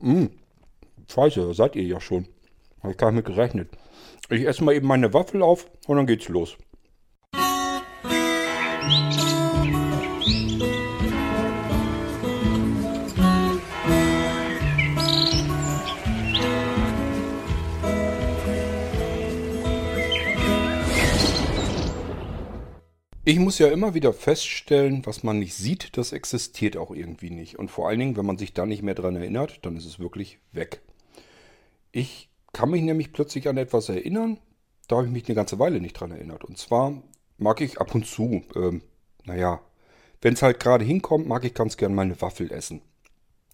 Mmh. Scheiße, seid ihr ja schon. Habe ich gar nicht mit gerechnet. Ich esse mal eben meine Waffel auf und dann geht's los. Ich muss ja immer wieder feststellen, was man nicht sieht, das existiert auch irgendwie nicht. Und vor allen Dingen, wenn man sich da nicht mehr dran erinnert, dann ist es wirklich weg. Ich kann mich nämlich plötzlich an etwas erinnern, da habe ich mich eine ganze Weile nicht dran erinnert. Und zwar mag ich ab und zu, ähm, naja, wenn es halt gerade hinkommt, mag ich ganz gern mal eine Waffel essen.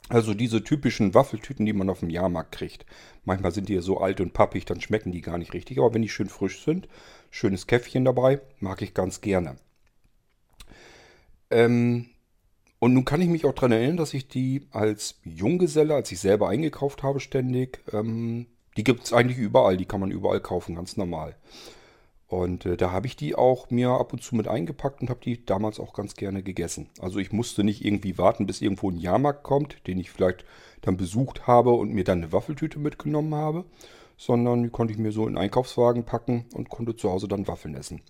Also diese typischen Waffeltüten, die man auf dem Jahrmarkt kriegt. Manchmal sind die ja so alt und pappig, dann schmecken die gar nicht richtig. Aber wenn die schön frisch sind, schönes Käffchen dabei, mag ich ganz gerne. Ähm, und nun kann ich mich auch daran erinnern, dass ich die als Junggeselle, als ich selber eingekauft habe ständig, ähm, die gibt es eigentlich überall, die kann man überall kaufen, ganz normal. Und äh, da habe ich die auch mir ab und zu mit eingepackt und habe die damals auch ganz gerne gegessen. Also ich musste nicht irgendwie warten, bis irgendwo ein Jahrmarkt kommt, den ich vielleicht dann besucht habe und mir dann eine Waffeltüte mitgenommen habe, sondern die konnte ich mir so in den Einkaufswagen packen und konnte zu Hause dann Waffeln essen.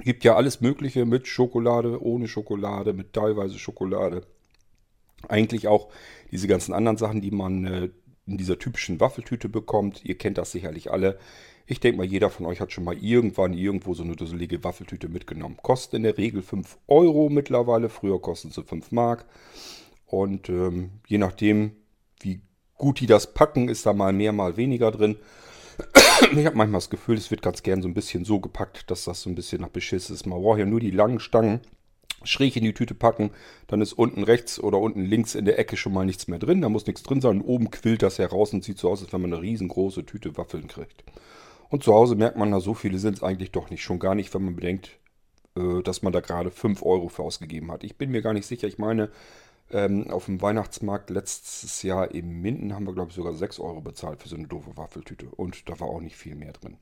Gibt ja alles Mögliche mit Schokolade, ohne Schokolade, mit teilweise Schokolade. Eigentlich auch diese ganzen anderen Sachen, die man äh, in dieser typischen Waffeltüte bekommt. Ihr kennt das sicherlich alle. Ich denke mal, jeder von euch hat schon mal irgendwann irgendwo so eine dusselige Waffeltüte mitgenommen. Kostet in der Regel 5 Euro mittlerweile. Früher kosten sie 5 Mark. Und ähm, je nachdem, wie gut die das packen, ist da mal mehr, mal weniger drin. Ich habe manchmal das Gefühl, es wird ganz gern so ein bisschen so gepackt, dass das so ein bisschen nach Beschiss ist. Man braucht ja nur die langen Stangen schräg in die Tüte packen, dann ist unten rechts oder unten links in der Ecke schon mal nichts mehr drin. Da muss nichts drin sein. Und oben quillt das heraus und sieht so aus, als wenn man eine riesengroße Tüte Waffeln kriegt. Und zu Hause merkt man, na so viele sind es eigentlich doch nicht. Schon gar nicht, wenn man bedenkt, äh, dass man da gerade 5 Euro für ausgegeben hat. Ich bin mir gar nicht sicher. Ich meine, ähm, auf dem Weihnachtsmarkt letztes Jahr in Minden haben wir, glaube ich, sogar 6 Euro bezahlt für so eine doofe Waffeltüte. Und da war auch nicht viel mehr drin.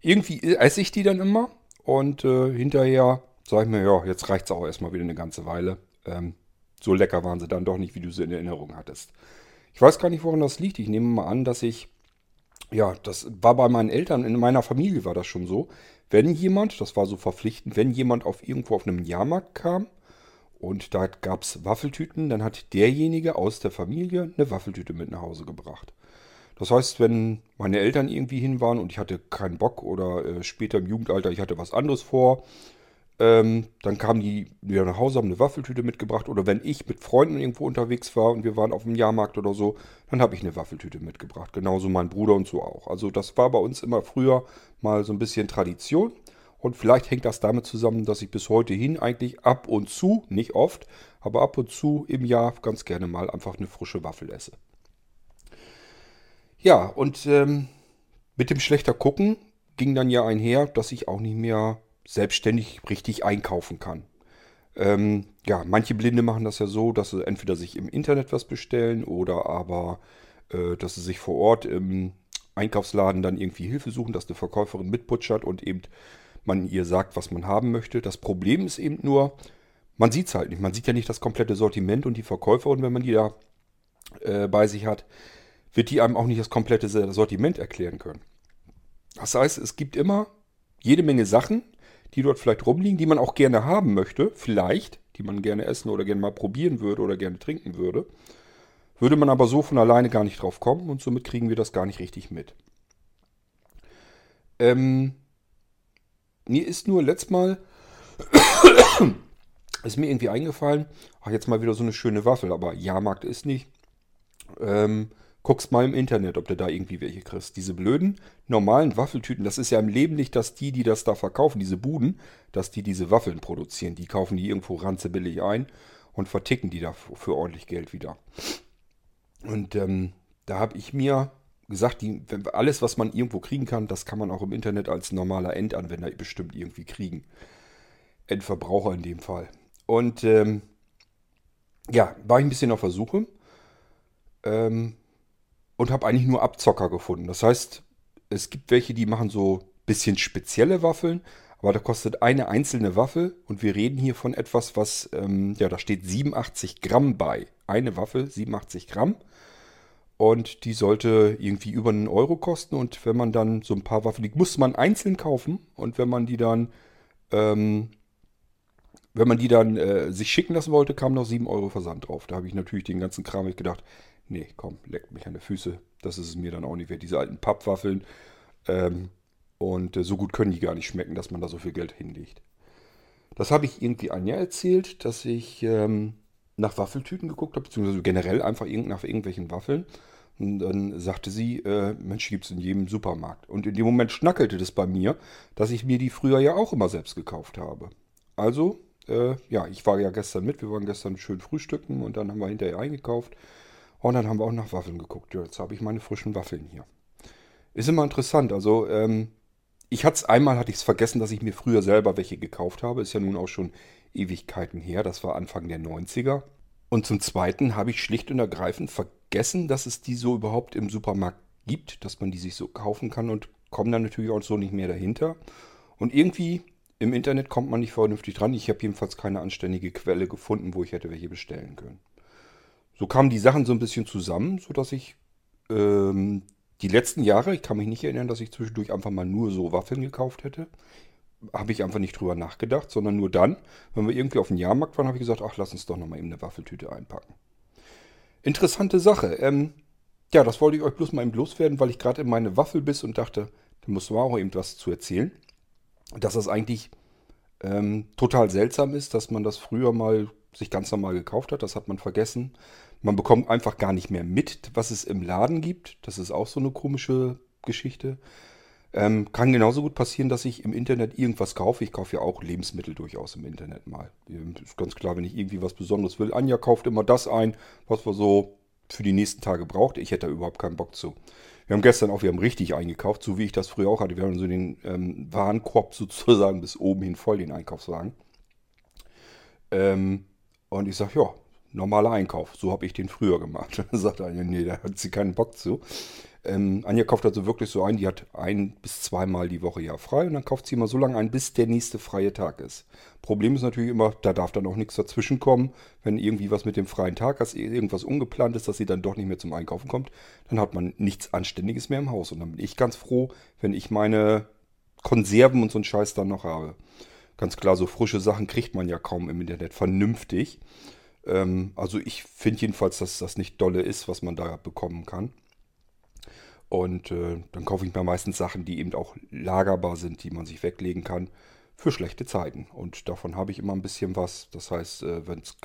Irgendwie esse ich die dann immer und äh, hinterher sage ich mir, ja, jetzt reicht es auch erstmal wieder eine ganze Weile. Ähm, so lecker waren sie dann doch nicht, wie du sie in Erinnerung hattest. Ich weiß gar nicht, woran das liegt. Ich nehme mal an, dass ich, ja, das war bei meinen Eltern, in meiner Familie war das schon so. Wenn jemand, das war so verpflichtend, wenn jemand auf irgendwo auf einem Jahrmarkt kam und da gab es Waffeltüten, dann hat derjenige aus der Familie eine Waffeltüte mit nach Hause gebracht. Das heißt, wenn meine Eltern irgendwie hin waren und ich hatte keinen Bock oder äh, später im Jugendalter, ich hatte was anderes vor, ähm, dann kamen die wieder nach Hause, haben eine Waffeltüte mitgebracht. Oder wenn ich mit Freunden irgendwo unterwegs war und wir waren auf dem Jahrmarkt oder so, dann habe ich eine Waffeltüte mitgebracht. Genauso mein Bruder und so auch. Also das war bei uns immer früher mal so ein bisschen Tradition. Und vielleicht hängt das damit zusammen, dass ich bis heute hin eigentlich ab und zu, nicht oft, aber ab und zu im Jahr ganz gerne mal einfach eine frische Waffel esse. Ja, und ähm, mit dem schlechter Gucken ging dann ja einher, dass ich auch nicht mehr selbstständig richtig einkaufen kann. Ähm, ja, manche Blinde machen das ja so, dass sie entweder sich im Internet was bestellen oder aber, äh, dass sie sich vor Ort im Einkaufsladen dann irgendwie Hilfe suchen, dass eine Verkäuferin mitputschert und eben man ihr sagt, was man haben möchte. Das Problem ist eben nur, man sieht es halt nicht. Man sieht ja nicht das komplette Sortiment und die Verkäuferin, wenn man die da äh, bei sich hat, wird die einem auch nicht das komplette Sortiment erklären können. Das heißt, es gibt immer jede Menge Sachen, die dort vielleicht rumliegen, die man auch gerne haben möchte, vielleicht, die man gerne essen oder gerne mal probieren würde oder gerne trinken würde. Würde man aber so von alleine gar nicht drauf kommen und somit kriegen wir das gar nicht richtig mit. Ähm, mir ist nur letztes Mal, ist mir irgendwie eingefallen, ach jetzt mal wieder so eine schöne Waffel, aber Jahrmarkt ist nicht. Ähm, guckst mal im Internet, ob du da irgendwie welche kriegst. Diese blöden, normalen Waffeltüten, das ist ja im Leben nicht, dass die, die das da verkaufen, diese Buden, dass die diese Waffeln produzieren. Die kaufen die irgendwo ranzebillig ein und verticken die da für ordentlich Geld wieder. Und ähm, da habe ich mir gesagt, die, alles, was man irgendwo kriegen kann, das kann man auch im Internet als normaler Endanwender bestimmt irgendwie kriegen. Endverbraucher in dem Fall. Und ähm, ja, war ich ein bisschen auf der Suche. Ähm, und habe eigentlich nur Abzocker gefunden. Das heißt, es gibt welche, die machen so ein bisschen spezielle Waffeln, aber da kostet eine einzelne Waffel und wir reden hier von etwas, was, ähm, ja, da steht 87 Gramm bei. Eine Waffel, 87 Gramm. Und die sollte irgendwie über einen Euro kosten. Und wenn man dann so ein paar Waffeln, die musste man einzeln kaufen. Und wenn man die dann, ähm, wenn man die dann äh, sich schicken lassen wollte, kam noch 7 Euro Versand drauf. Da habe ich natürlich den ganzen Kram ich gedacht, nee, komm, leckt mich an die Füße. Das ist es mir dann auch nicht wert. Diese alten Pappwaffeln. Ähm, und äh, so gut können die gar nicht schmecken, dass man da so viel Geld hinlegt. Das habe ich irgendwie Anja erzählt, dass ich ähm, nach Waffeltüten geguckt habe, beziehungsweise generell einfach nach irgendwelchen Waffeln. Und dann sagte sie, äh, Mensch, gibt es in jedem Supermarkt. Und in dem Moment schnackelte das bei mir, dass ich mir die früher ja auch immer selbst gekauft habe. Also, äh, ja, ich war ja gestern mit, wir waren gestern schön frühstücken und dann haben wir hinterher eingekauft. Und dann haben wir auch nach Waffeln geguckt. Ja, jetzt habe ich meine frischen Waffeln hier. Ist immer interessant. Also, ähm, ich hatte es einmal, hatte ich es vergessen, dass ich mir früher selber welche gekauft habe. Ist ja nun auch schon Ewigkeiten her. Das war Anfang der 90er. Und zum Zweiten habe ich schlicht und ergreifend vergessen, dass es die so überhaupt im Supermarkt gibt, dass man die sich so kaufen kann und komme dann natürlich auch so nicht mehr dahinter. Und irgendwie im Internet kommt man nicht vernünftig dran. Ich habe jedenfalls keine anständige Quelle gefunden, wo ich hätte welche bestellen können. So kamen die Sachen so ein bisschen zusammen, sodass ich ähm, die letzten Jahre, ich kann mich nicht erinnern, dass ich zwischendurch einfach mal nur so Waffeln gekauft hätte habe ich einfach nicht drüber nachgedacht, sondern nur dann, wenn wir irgendwie auf den Jahrmarkt waren, habe ich gesagt, ach, lass uns doch nochmal eben eine Waffeltüte einpacken. Interessante Sache. Ähm, ja, das wollte ich euch bloß mal eben loswerden, weil ich gerade in meine Waffel biss und dachte, da muss man auch eben was zu erzählen. Dass das eigentlich ähm, total seltsam ist, dass man das früher mal sich ganz normal gekauft hat. Das hat man vergessen. Man bekommt einfach gar nicht mehr mit, was es im Laden gibt. Das ist auch so eine komische Geschichte. Ähm, kann genauso gut passieren, dass ich im Internet irgendwas kaufe. Ich kaufe ja auch Lebensmittel durchaus im Internet mal. Ist ganz klar, wenn ich irgendwie was Besonderes will. Anja kauft immer das ein, was wir so für die nächsten Tage braucht. Ich hätte da überhaupt keinen Bock zu. Wir haben gestern auch, wir haben richtig eingekauft, so wie ich das früher auch hatte. Wir haben so den ähm, Warenkorb sozusagen bis oben hin voll, den Einkaufswagen. Ähm, und ich sage, ja, normaler Einkauf. So habe ich den früher gemacht. Dann sagt Anja, nee, da hat sie keinen Bock zu. Ähm, Anja kauft also wirklich so ein, die hat ein bis zweimal die Woche ja frei und dann kauft sie immer so lange ein, bis der nächste freie Tag ist. Problem ist natürlich immer, da darf dann auch nichts dazwischen kommen. Wenn irgendwie was mit dem freien Tag ist, irgendwas ungeplant ist, dass sie dann doch nicht mehr zum Einkaufen kommt, dann hat man nichts Anständiges mehr im Haus. Und dann bin ich ganz froh, wenn ich meine Konserven und so einen Scheiß dann noch habe. Ganz klar, so frische Sachen kriegt man ja kaum im Internet vernünftig. Ähm, also ich finde jedenfalls, dass das nicht dolle ist, was man da bekommen kann. Und äh, dann kaufe ich mir meistens Sachen, die eben auch lagerbar sind, die man sich weglegen kann für schlechte Zeiten. Und davon habe ich immer ein bisschen was. Das heißt, äh,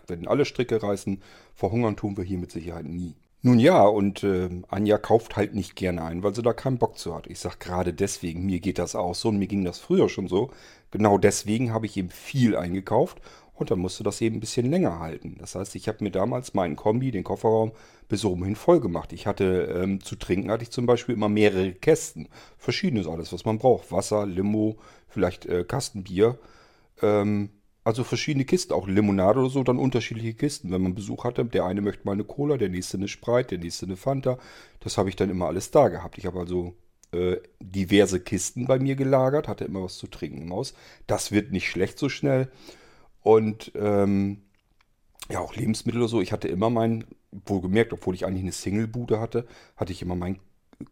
wenn alle Stricke reißen, verhungern tun wir hier mit Sicherheit nie. Nun ja, und äh, Anja kauft halt nicht gerne ein, weil sie da keinen Bock zu hat. Ich sage gerade deswegen, mir geht das auch so und mir ging das früher schon so. Genau deswegen habe ich eben viel eingekauft und dann musste das eben ein bisschen länger halten. Das heißt, ich habe mir damals meinen Kombi, den Kofferraum, bis oben hin voll gemacht. Ich hatte ähm, zu trinken, hatte ich zum Beispiel immer mehrere Kästen. Verschiedenes alles, was man braucht. Wasser, Limo, vielleicht äh, Kastenbier. Ähm, also verschiedene Kisten, auch Limonade oder so, dann unterschiedliche Kisten. Wenn man Besuch hatte, der eine möchte mal eine Cola, der nächste eine Sprite, der nächste eine Fanta. Das habe ich dann immer alles da gehabt. Ich habe also äh, diverse Kisten bei mir gelagert, hatte immer was zu trinken im Haus. Das wird nicht schlecht so schnell. Und ähm, ja, auch Lebensmittel oder so. Ich hatte immer meinen, wohlgemerkt, obwohl ich eigentlich eine Single-Bude hatte, hatte ich immer meinen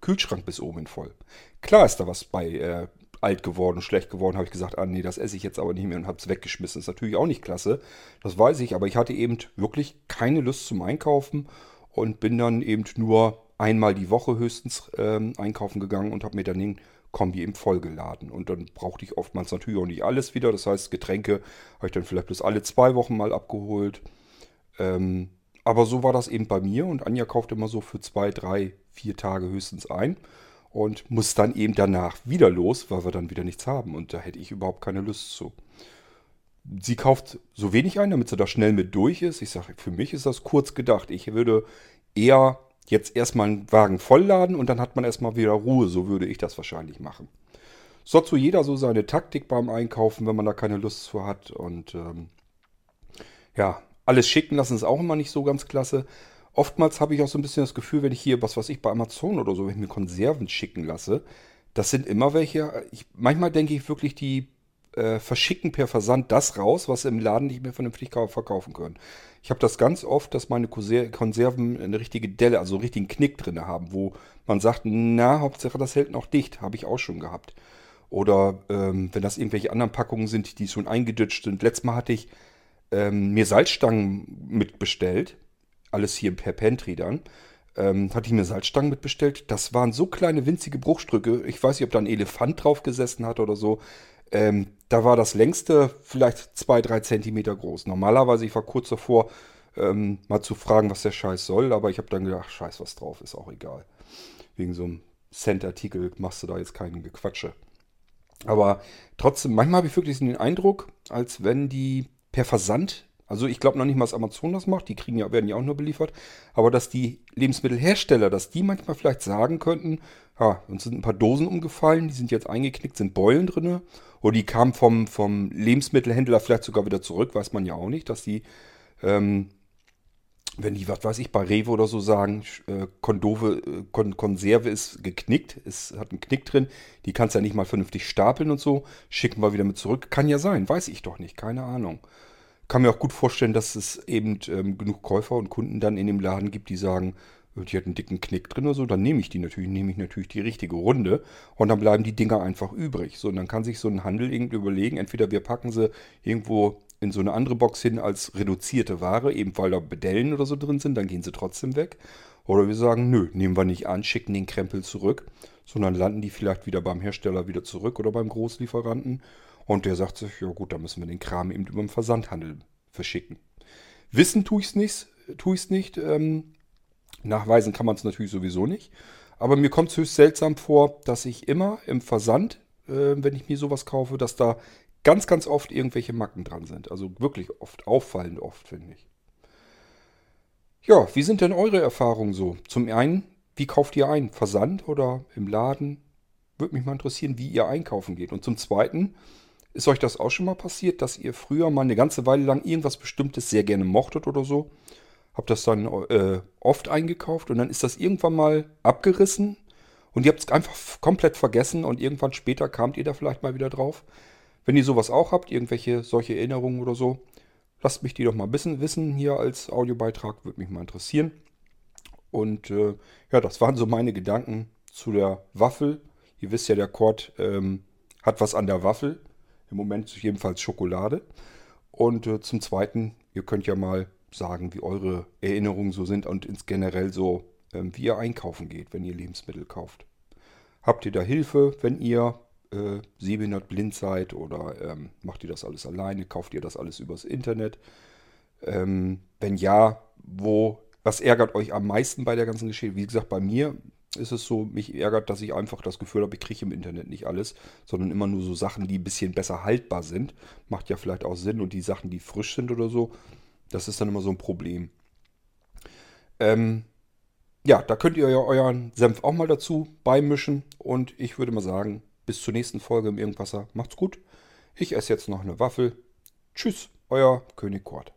Kühlschrank bis oben hin voll. Klar ist da was bei äh, alt geworden, schlecht geworden, habe ich gesagt, ah nee, das esse ich jetzt aber nicht mehr und habe es weggeschmissen. ist natürlich auch nicht klasse, das weiß ich, aber ich hatte eben wirklich keine Lust zum Einkaufen und bin dann eben nur einmal die Woche höchstens ähm, einkaufen gegangen und habe mir dann den Kombi eben vollgeladen. Und dann brauchte ich oftmals natürlich auch nicht alles wieder. Das heißt, Getränke habe ich dann vielleicht bloß alle zwei Wochen mal abgeholt. Ähm, aber so war das eben bei mir und Anja kauft immer so für zwei, drei, vier Tage höchstens ein und muss dann eben danach wieder los, weil wir dann wieder nichts haben. Und da hätte ich überhaupt keine Lust zu. Sie kauft so wenig ein, damit sie da schnell mit durch ist. Ich sage, für mich ist das kurz gedacht. Ich würde eher jetzt erstmal einen Wagen vollladen und dann hat man erstmal wieder Ruhe. So würde ich das wahrscheinlich machen. So so jeder so seine Taktik beim Einkaufen, wenn man da keine Lust zu hat. Und ähm, ja, alles schicken lassen ist auch immer nicht so ganz klasse. Oftmals habe ich auch so ein bisschen das Gefühl, wenn ich hier, was weiß ich, bei Amazon oder so, wenn ich mir Konserven schicken lasse, das sind immer welche, ich, manchmal denke ich wirklich, die äh, verschicken per Versand das raus, was sie im Laden nicht mehr vernünftig verkaufen können. Ich habe das ganz oft, dass meine Konserven eine richtige Delle, also einen richtigen Knick drin haben, wo man sagt, na, Hauptsache das hält noch dicht. Habe ich auch schon gehabt. Oder ähm, wenn das irgendwelche anderen Packungen sind, die schon eingeditscht sind. Letztes Mal hatte ich ähm, mir Salzstangen mitbestellt. Alles hier per Pantry dann. Ähm, hatte ich mir Salzstangen mitbestellt. Das waren so kleine winzige Bruchstücke. Ich weiß nicht, ob da ein Elefant drauf gesessen hat oder so. Ähm, da war das längste vielleicht zwei, drei Zentimeter groß. Normalerweise, ich war kurz davor, ähm, mal zu fragen, was der Scheiß soll, aber ich habe dann gedacht, scheiß, was drauf ist, auch egal. Wegen so einem Cent-Artikel machst du da jetzt keinen Gequatsche. Aber trotzdem, manchmal habe ich wirklich den Eindruck, als wenn die per Versand, also ich glaube noch nicht mal, dass Amazon das macht, die kriegen ja, werden ja auch nur beliefert, aber dass die Lebensmittelhersteller, dass die manchmal vielleicht sagen könnten, ja, uns sind ein paar Dosen umgefallen, die sind jetzt eingeknickt, sind Beulen drin, oder die kamen vom, vom Lebensmittelhändler vielleicht sogar wieder zurück, weiß man ja auch nicht, dass die ähm, wenn die, was weiß ich, bei Rewe oder so sagen, äh, Kondove, äh, Kon Konserve ist geknickt, es hat einen Knick drin, die kannst ja nicht mal vernünftig stapeln und so, schicken wir wieder mit zurück. Kann ja sein, weiß ich doch nicht, keine Ahnung. Kann mir auch gut vorstellen, dass es eben ähm, genug Käufer und Kunden dann in dem Laden gibt, die sagen, äh, die hat einen dicken Knick drin oder so, dann nehme ich die natürlich, nehme ich natürlich die richtige Runde und dann bleiben die Dinger einfach übrig. So, und dann kann sich so ein Handel irgendwie überlegen, entweder wir packen sie irgendwo in so eine andere Box hin als reduzierte Ware, eben weil da Bedellen oder so drin sind, dann gehen sie trotzdem weg. Oder wir sagen, nö, nehmen wir nicht an, schicken den Krempel zurück, sondern landen die vielleicht wieder beim Hersteller wieder zurück oder beim Großlieferanten. Und der sagt sich, ja gut, dann müssen wir den Kram eben über den Versandhandel verschicken. Wissen tue ich es nicht, tue ich's nicht. Ähm, nachweisen kann man es natürlich sowieso nicht. Aber mir kommt es höchst seltsam vor, dass ich immer im Versand, äh, wenn ich mir sowas kaufe, dass da ganz, ganz oft irgendwelche Macken dran sind. Also wirklich oft, auffallend oft, finde ich. Ja, wie sind denn eure Erfahrungen so? Zum einen, wie kauft ihr ein? Versand oder im Laden? Würde mich mal interessieren, wie ihr einkaufen geht. Und zum zweiten, ist euch das auch schon mal passiert, dass ihr früher mal eine ganze Weile lang irgendwas Bestimmtes sehr gerne mochtet oder so? Habt das dann äh, oft eingekauft und dann ist das irgendwann mal abgerissen und ihr habt es einfach komplett vergessen und irgendwann später kamt ihr da vielleicht mal wieder drauf. Wenn ihr sowas auch habt, irgendwelche solche Erinnerungen oder so, lasst mich die doch mal bisschen wissen hier als Audiobeitrag, würde mich mal interessieren. Und äh, ja, das waren so meine Gedanken zu der Waffel. Ihr wisst ja, der Kord ähm, hat was an der Waffel. Im Moment jedenfalls Schokolade. Und äh, zum Zweiten, ihr könnt ja mal sagen, wie eure Erinnerungen so sind und ins generell so, ähm, wie ihr einkaufen geht, wenn ihr Lebensmittel kauft. Habt ihr da Hilfe, wenn ihr äh, sehbehindert blind seid oder ähm, macht ihr das alles alleine? Kauft ihr das alles übers Internet? Ähm, wenn ja, wo, was ärgert euch am meisten bei der ganzen Geschichte? Wie gesagt, bei mir ist es so, mich ärgert, dass ich einfach das Gefühl habe, ich kriege im Internet nicht alles, sondern immer nur so Sachen, die ein bisschen besser haltbar sind. Macht ja vielleicht auch Sinn und die Sachen, die frisch sind oder so, das ist dann immer so ein Problem. Ähm, ja, da könnt ihr ja euren Senf auch mal dazu beimischen und ich würde mal sagen, bis zur nächsten Folge im Irgendwasser. Macht's gut. Ich esse jetzt noch eine Waffel. Tschüss, euer König Kort.